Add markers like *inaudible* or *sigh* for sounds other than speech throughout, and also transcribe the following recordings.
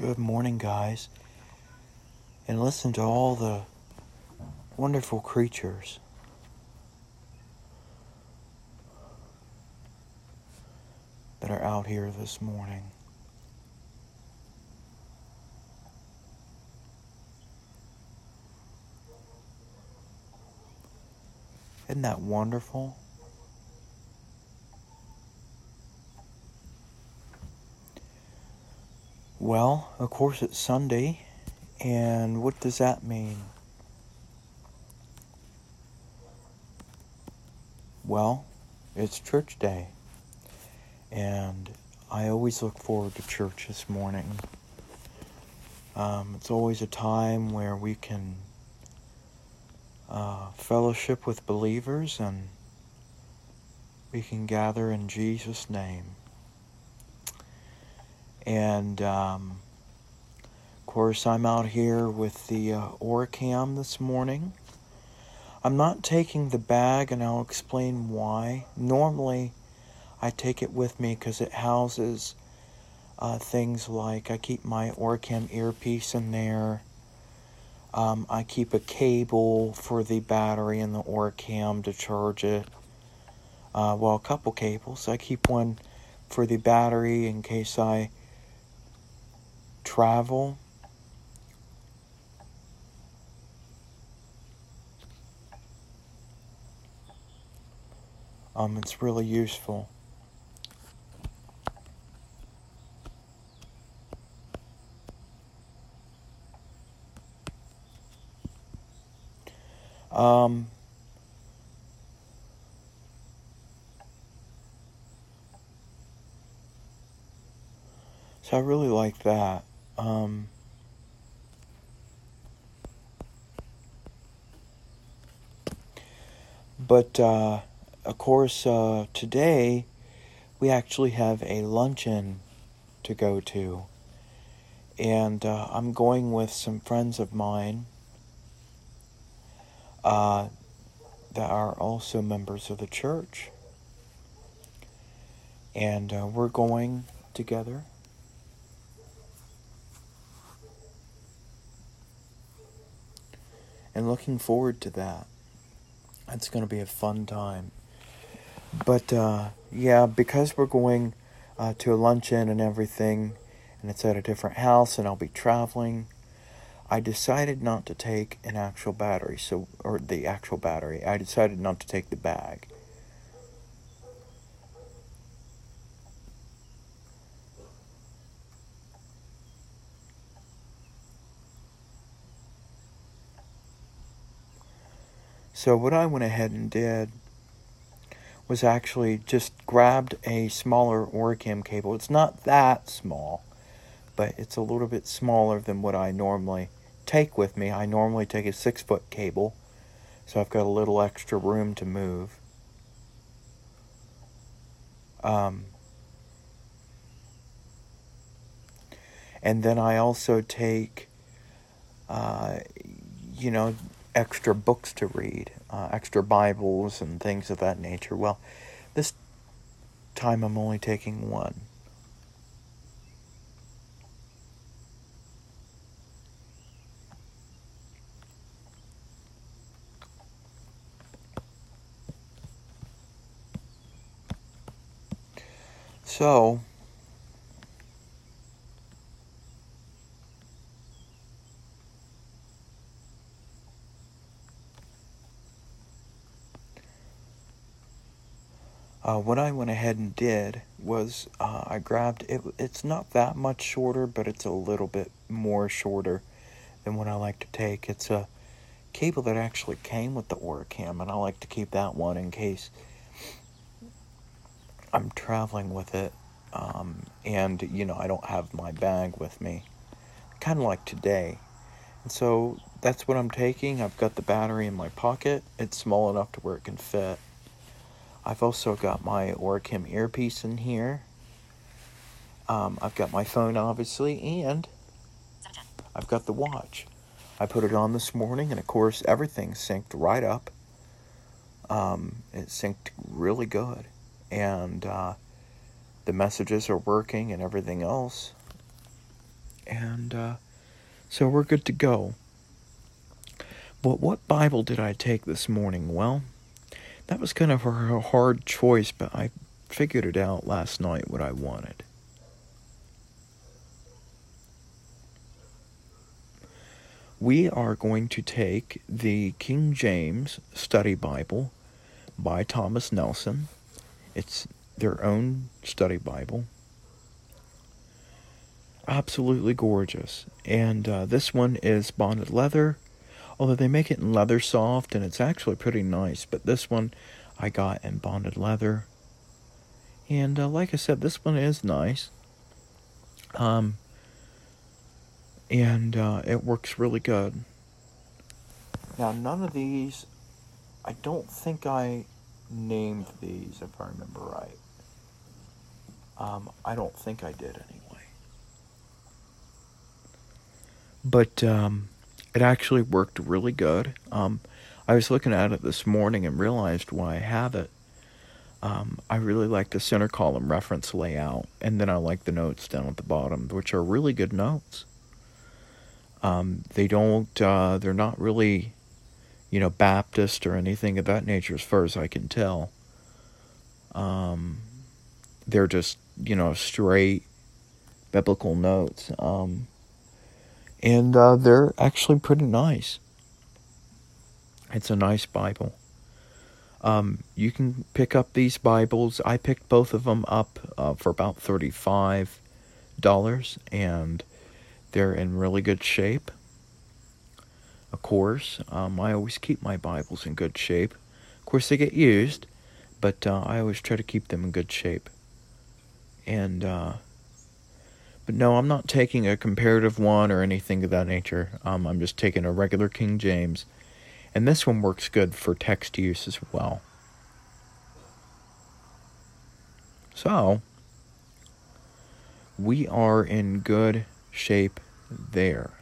Good morning, guys. And listen to all the wonderful creatures. That are out here this morning. Isn't that wonderful? Well, of course, it's Sunday, and what does that mean? Well, it's church day, and I always look forward to church this morning. Um, it's always a time where we can uh, fellowship with believers and we can gather in Jesus' name. And um, of course, I'm out here with the uh, OrCam this morning. I'm not taking the bag, and I'll explain why. Normally, I take it with me because it houses uh, things like I keep my OrCam earpiece in there. Um, I keep a cable for the battery in the OrCam to charge it. Uh, well, a couple cables. I keep one for the battery in case I travel. Um, it's really useful. Um, so I really like that. Um, but uh, of course, uh, today we actually have a luncheon to go to, and uh, I'm going with some friends of mine uh, that are also members of the church, and uh, we're going together. And looking forward to that. It's going to be a fun time. But uh, yeah, because we're going uh, to a luncheon and everything, and it's at a different house, and I'll be traveling. I decided not to take an actual battery, so or the actual battery. I decided not to take the bag. So what I went ahead and did was actually just grabbed a smaller OrCam cable. It's not that small, but it's a little bit smaller than what I normally take with me. I normally take a six foot cable, so I've got a little extra room to move. Um, and then I also take, uh, you know, extra books to read, uh, extra Bibles and things of that nature. Well, this time I'm only taking one. So, Uh, what I went ahead and did was uh, I grabbed it. It's not that much shorter, but it's a little bit more shorter than what I like to take. It's a cable that actually came with the OrCam, and I like to keep that one in case I'm traveling with it. Um, and you know, I don't have my bag with me, kind of like today. And so that's what I'm taking. I've got the battery in my pocket. It's small enough to where it can fit. I've also got my OrCam earpiece in here. Um, I've got my phone, obviously, and I've got the watch. I put it on this morning, and of course, everything synced right up. Um, it synced really good, and uh, the messages are working and everything else. and uh, so we're good to go. But what Bible did I take this morning? Well, that was kind of a hard choice, but I figured it out last night what I wanted. We are going to take the King James Study Bible by Thomas Nelson. It's their own study Bible. Absolutely gorgeous. And uh, this one is bonded leather, although they make it in leather soft and it's actually pretty nice. But this one I got in bonded leather. And uh, like I said, this one is nice. Um, and uh, it works really good. Now, none of these, I don't think I named these, if I remember right. Um, I don't think I did anyway. But um, it actually worked really good. Um, I was looking at it this morning and realized why I have it. Um, I really like the center column reference layout, and then I like the notes down at the bottom, which are really good notes. Um, they don't, uh, they're not really, you know, Baptist or anything of that nature, as far as I can tell. Um, they're just, you know, straight biblical notes. Um, and uh, they're actually pretty nice. It's a nice Bible. Um, you can pick up these Bibles. I picked both of them up uh, for about thirty-five dollars, and they're in really good shape. Of course, um, I always keep my Bibles in good shape. Of course, they get used, but uh, I always try to keep them in good shape. And uh, but no, I'm not taking a comparative one or anything of that nature. Um, I'm just taking a regular King James and this one works good for text use as well. So, we are in good shape there.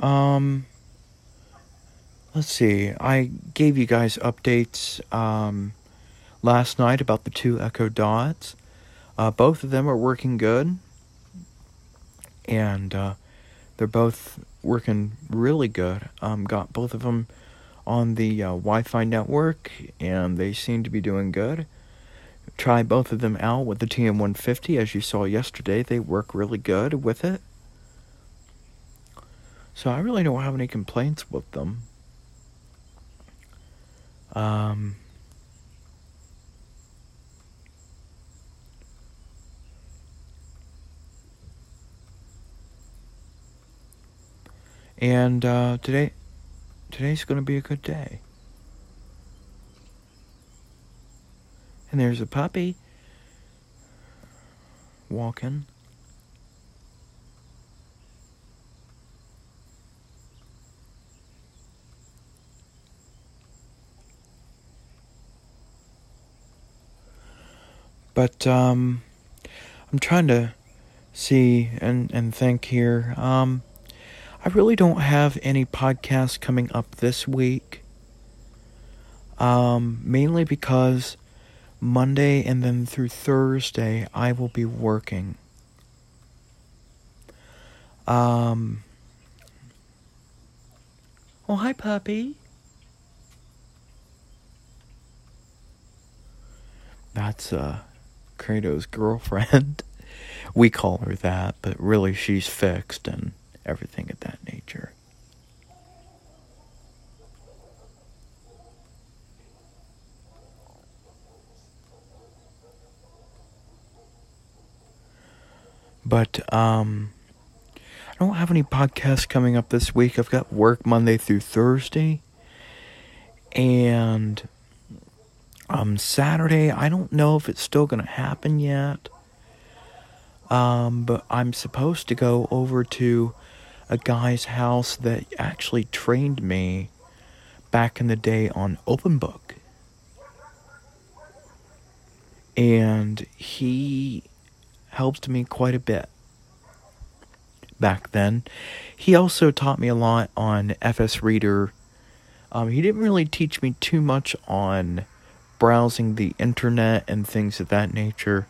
Um, let's see. I gave you guys updates um, last night about the two Echo Dots. Uh, both of them are working good, and uh, they're both working really good. Um, got both of them on the uh, Wi-Fi network, and they seem to be doing good. Try both of them out with the TM150, as you saw yesterday. They work really good with it. So I really don't have any complaints with them. Um, and uh, today, today's going to be a good day. And there's a puppy walking. But um, I'm trying to see and, and think here. Um, I really don't have any podcasts coming up this week. Um, mainly because Monday and then through Thursday I will be working. Um. Oh, hi, puppy. That's uh Kratos' girlfriend. *laughs* we call her that, but really she's fixed and everything of that nature. But um I don't have any podcasts coming up this week. I've got work Monday through Thursday. And um, Saturday, I don't know if it's still going to happen yet. Um, but I'm supposed to go over to a guy's house that actually trained me back in the day on Open Book. And he helped me quite a bit. back then. He also taught me a lot on FS Reader. Um, he didn't really teach me too much on browsing the internet and things of that nature.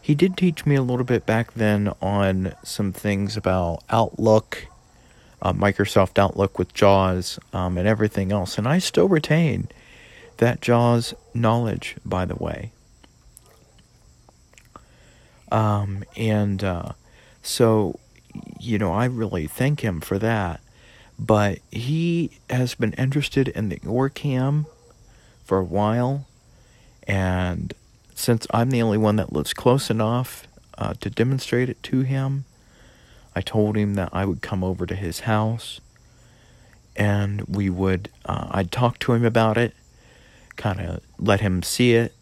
He did teach me a little bit back then on some things about Outlook, uh, Microsoft Outlook with JAWS, um, and everything else. And I still retain that JAWS knowledge, by the way. Um, and uh, so, you know, I really thank him for that. But he has been interested in the OrCam for a while. And since I'm the only one that lives close enough uh, to demonstrate it to him, I told him that I would come over to his house and we would, uh, I'd talk to him about it, kind of let him see it.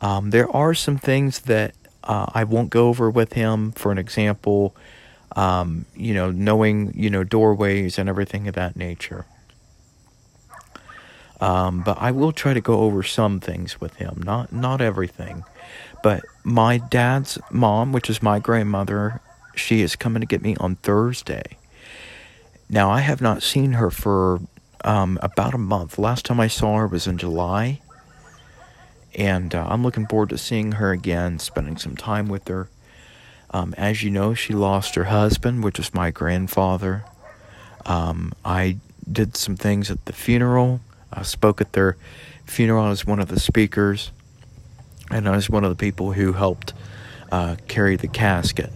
Um, there are some things that uh, I won't go over with him. For an example, um, you know, knowing you know doorways and everything of that nature. Um, but I will try to go over some things with him, not not everything. But my dad's mom, which is my grandmother, she is coming to get me on Thursday. Now I have not seen her for um, about a month. Last time I saw her was in July, and uh, I'm looking forward to seeing her again, spending some time with her. Um, as you know, she lost her husband, which was my grandfather. Um, I did some things at the funeral. I spoke at their funeral as one of the speakers, and I was one of the people who helped uh, carry the casket.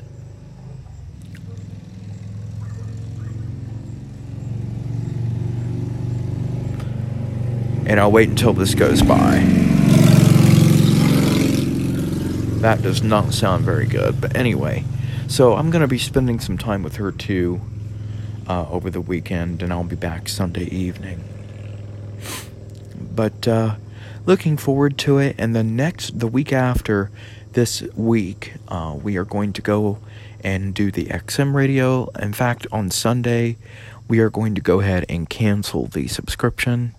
And I'll wait until this goes by. That does not sound very good, but anyway. So I'm going to be spending some time with her too uh, over the weekend, and I'll be back Sunday evening. But uh, looking forward to it. And the next, the week after this week, uh, we are going to go and do the XM radio. In fact, on Sunday, we are going to go ahead and cancel the subscription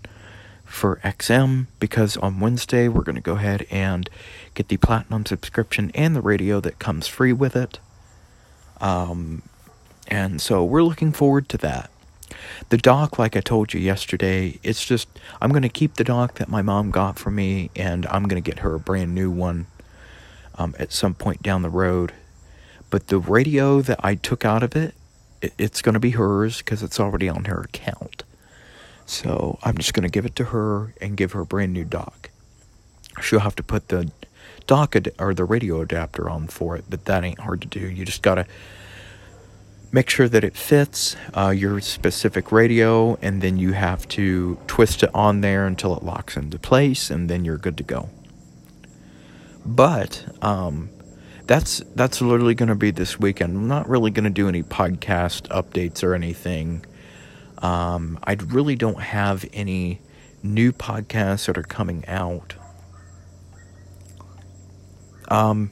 for XM because on Wednesday we're going to go ahead and get the platinum subscription and the radio that comes free with it. Um, and so we're looking forward to that. The dock, like I told you yesterday, it's just, I'm going to keep the dock that my mom got for me, and I'm going to get her a brand new one um, at some point down the road. But the radio that I took out of it, it it's going to be hers because it's already on her account. So I'm just going to give it to her and give her a brand new dock. She'll have to put the dock ad- or the radio adapter on for it, but that ain't hard to do. You just got to make sure that it fits uh, your specific radio, and then you have to twist it on there until it locks into place, and then you're good to go. But um, that's that's literally going to be this weekend. I'm not really going to do any podcast updates or anything. Um, I really don't have any new podcasts that are coming out. Um,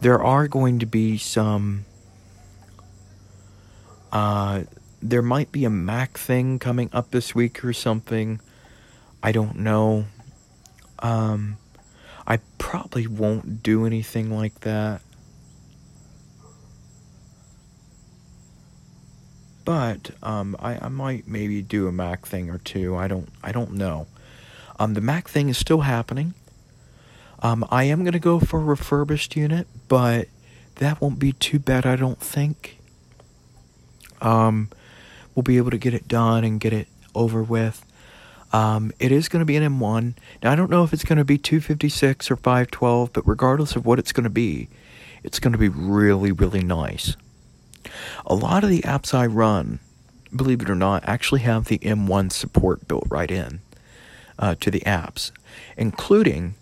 there are going to be some uh, there might be a Mac thing coming up this week or something. I don't know. Um, I probably won't do anything like that. But um, I, I might maybe do a Mac thing or two. I don't I don't know. Um, the Mac thing is still happening. Um, I am gonna go for a refurbished unit, but that won't be too bad. I don't think um, we'll be able to get it done and get it over with. Um, it is going to be an M1. Now, I don't know if it's going to be 256 or 512, but regardless of what it's going to be, it's going to be really, really nice. A lot of the apps I run, believe it or not, actually have the M1 support built right in uh, to the apps, including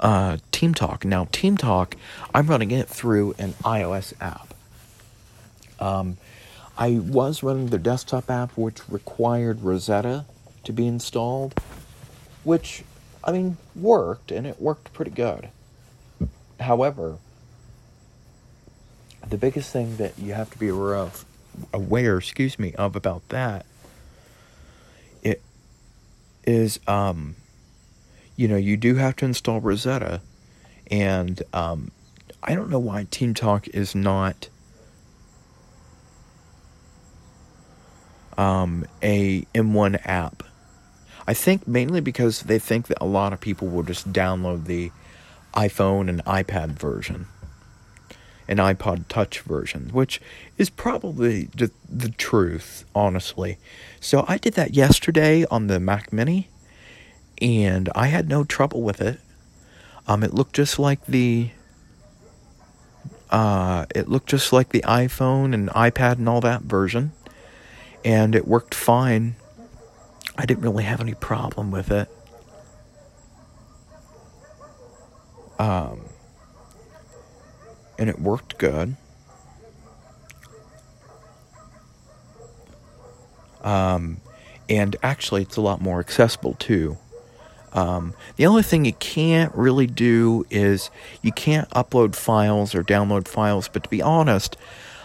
uh, Team Talk. Now, Team Talk, I'm running it through an iOS app. Um, I was running the desktop app, which required Rosetta to be installed, which, I mean, worked, and it worked pretty good. However, the biggest thing that you have to be aware of, aware, excuse me, of about that, it is, um, you know, you do have to install Rosetta, and um, I don't know why Team Talk is not um, a M1 app. I think mainly because they think that a lot of people will just download the iPhone and iPad version, an iPod Touch version, which is probably the, the truth, honestly. So I did that yesterday on the Mac Mini, and I had no trouble with it. Um, it looked just like the uh, it looked just like the iPhone and iPad and all that version, and it worked fine. I didn't really have any problem with it. Um, and it worked good. Um, and actually, it's a lot more accessible too. Um, the only thing you can't really do is you can't upload files or download files. But to be honest,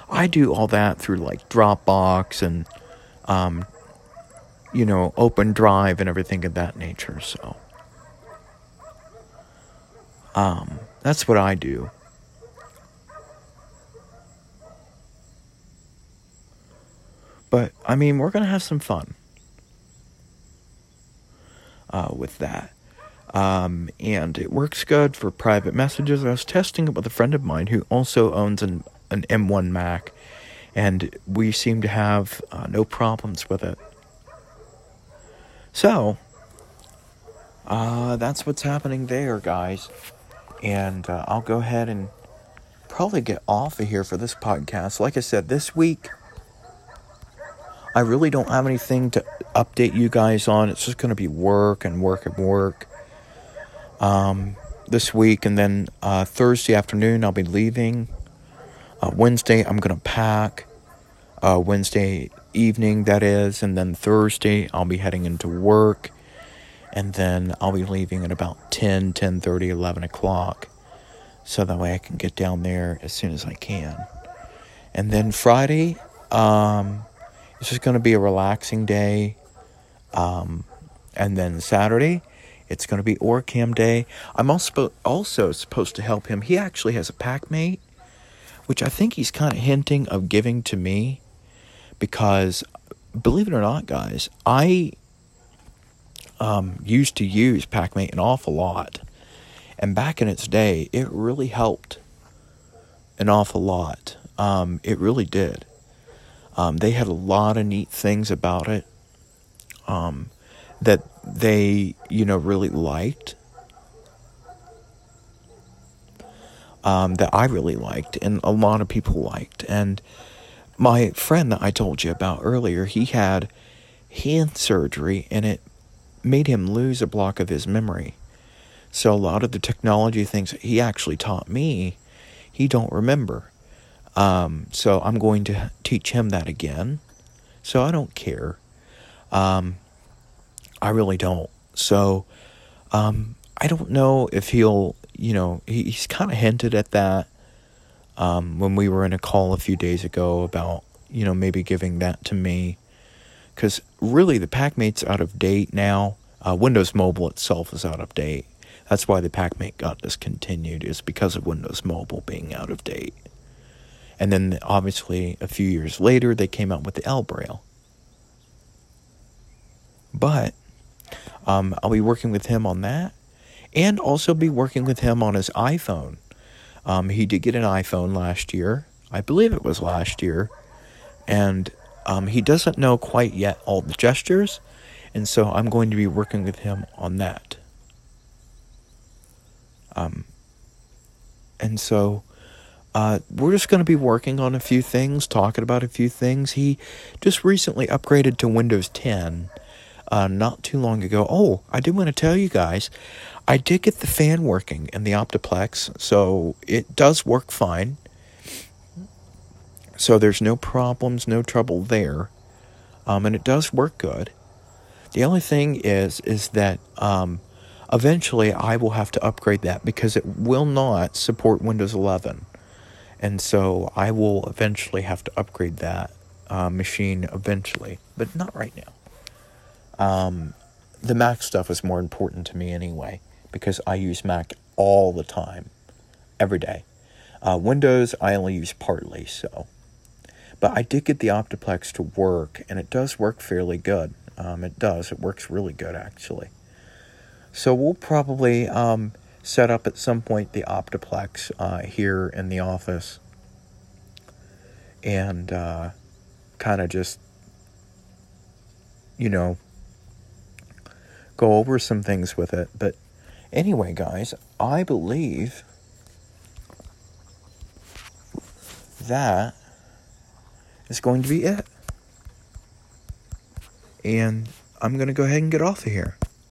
I do all that through like Dropbox and, um, you know, Open Drive and everything of that nature. So, um, that's what I do. But I mean, we're gonna have some fun uh, with that. Um, and it works good for private messages. I was testing it with a friend of mine who also owns an, an M1 Mac, and we seem to have uh, no problems with it. So, uh, that's what's happening there, guys. And uh, I'll go ahead and probably get off of here for this podcast. Like I said, this week I really don't have anything to update you guys on. It's just going to be work and work and work um, this week. And then uh, Thursday afternoon, I'll be leaving. Uh, Wednesday, I'm going to pack. Uh, Wednesday evening, that is. And then Thursday, I'll be heading into work. And then I'll be leaving at about 10, 10 30, 11 o'clock. So that way I can get down there as soon as I can. And then Friday, um, it's just going to be a relaxing day. Um, and then Saturday, it's going to be Orcam day. I'm also also supposed to help him. He actually has a PackMate, which I think he's kind of hinting of giving to me, because believe it or not, guys, I um, used to use PackMate an awful lot, and back in its day, it really helped an awful lot. Um, it really did. Um, they had a lot of neat things about it um, that they, you know, really liked. Um, that I really liked, and a lot of people liked. And my friend that I told you about earlier, he had hand surgery, and it made him lose a block of his memory. So a lot of the technology things he actually taught me, he don't remember. Um, so I'm going to teach him that again. So I don't care. Um, I really don't. So um, I don't know if he'll, you know, he, he's kind of hinted at that um, when we were in a call a few days ago about, you know, maybe giving that to me. Because really, the PackMate's out of date now. Uh, Windows Mobile itself is out of date. That's why the PackMate got discontinued, is because of Windows Mobile being out of date. And then obviously a few years later they came out with the ElBraille. But um, I'll be working with him on that, and also be working with him on his iPhone. Um, he did get an iPhone last year, I believe it was last year, and um, he doesn't know quite yet all the gestures, and so I'm going to be working with him on that. Um, and so uh, we're just going to be working on a few things, talking about a few things. He just recently upgraded to Windows 10 uh, not too long ago. Oh, I did want to tell you guys, I did get the fan working in the Optiplex, so it does work fine. So there's no problems, no trouble there, um, and it does work good. The only thing is, is that um, eventually I will have to upgrade that because it will not support Windows 11. And so I will eventually have to upgrade that uh, machine eventually, but not right now. Um, the Mac stuff is more important to me anyway because I use Mac all the time, every day. Uh, Windows, I only use partly so. But I did get the Optiplex to work, and it does work fairly good. Um, it does. It works really good, actually. So we'll probably um, set up at some point the Optiplex uh, here in the office and uh, kind of just, you know, go over some things with it. But anyway, guys, I believe that is going to be it. And I'm going to go ahead and get off of here.